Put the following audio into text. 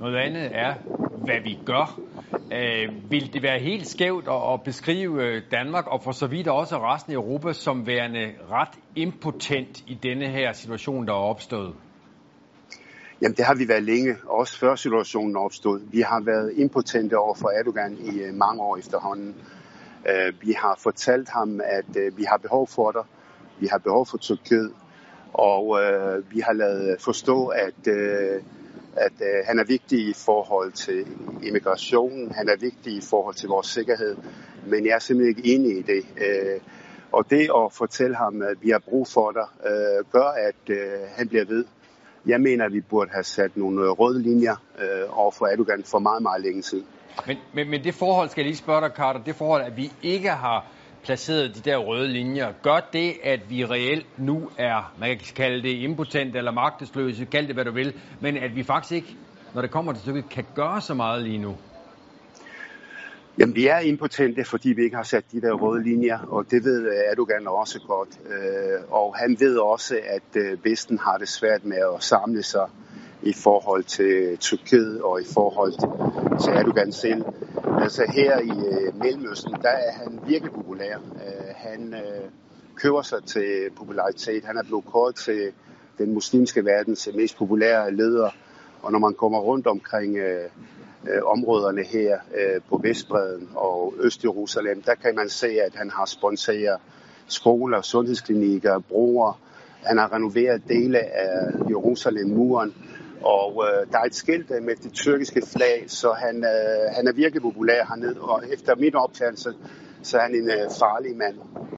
Noget andet er, hvad vi gør. Øh, vil det være helt skævt at, at beskrive øh, Danmark, og for så vidt også resten af Europa, som værende ret impotent i denne her situation, der er opstået? Jamen det har vi været længe, også før situationen opstod. Vi har været impotente over for Erdogan i øh, mange år efterhånden. Øh, vi har fortalt ham, at vi har behov for dig. Vi har behov for Tyrkiet. Og vi har lavet forstå, at, at øh, han er vigtig i forhold til immigrationen. Han er vigtig i forhold til vores sikkerhed. Men jeg er simpelthen ikke enig i det. Øh, og det at fortælle ham, at vi har brug for dig, øh, gør, at øh, han bliver ved. Jeg mener, at vi burde have sat nogle øh, røde linjer øh, over for Erdogan for meget, meget længe siden. Men, men, men det forhold, skal jeg lige spørge dig, Carter, det forhold, at vi ikke har placeret de der røde linjer, gør det, at vi reelt nu er, man kan kalde det impotent eller magtesløse, kald det hvad du vil, men at vi faktisk ikke, når det kommer til stykket, kan gøre så meget lige nu? Jamen, vi er impotente, fordi vi ikke har sat de der røde linjer, og det ved øh, Erdogan også godt. Øh, og han ved også, at øh, Vesten har det svært med at samle sig i forhold til Tyrkiet og i forhold til Erdogan selv. Altså her i øh, Mellemøsten, der er han virkelig populær. Øh, han øh, køber sig til popularitet. Han er blevet kort til den muslimske verdens mest populære leder. Og når man kommer rundt omkring øh, øh områderne her øh, på Vestbreden og Øst-Jerusalem, der kan man se, at han har sponsoreret skoler, sundhedsklinikker, broer. Han har renoveret dele af Jerusalem-muren, og øh, der er et skilt øh, med det tyrkiske flag, så han, øh, han er virkelig populær hernede, og efter min opfattelse, så er han en øh, farlig mand.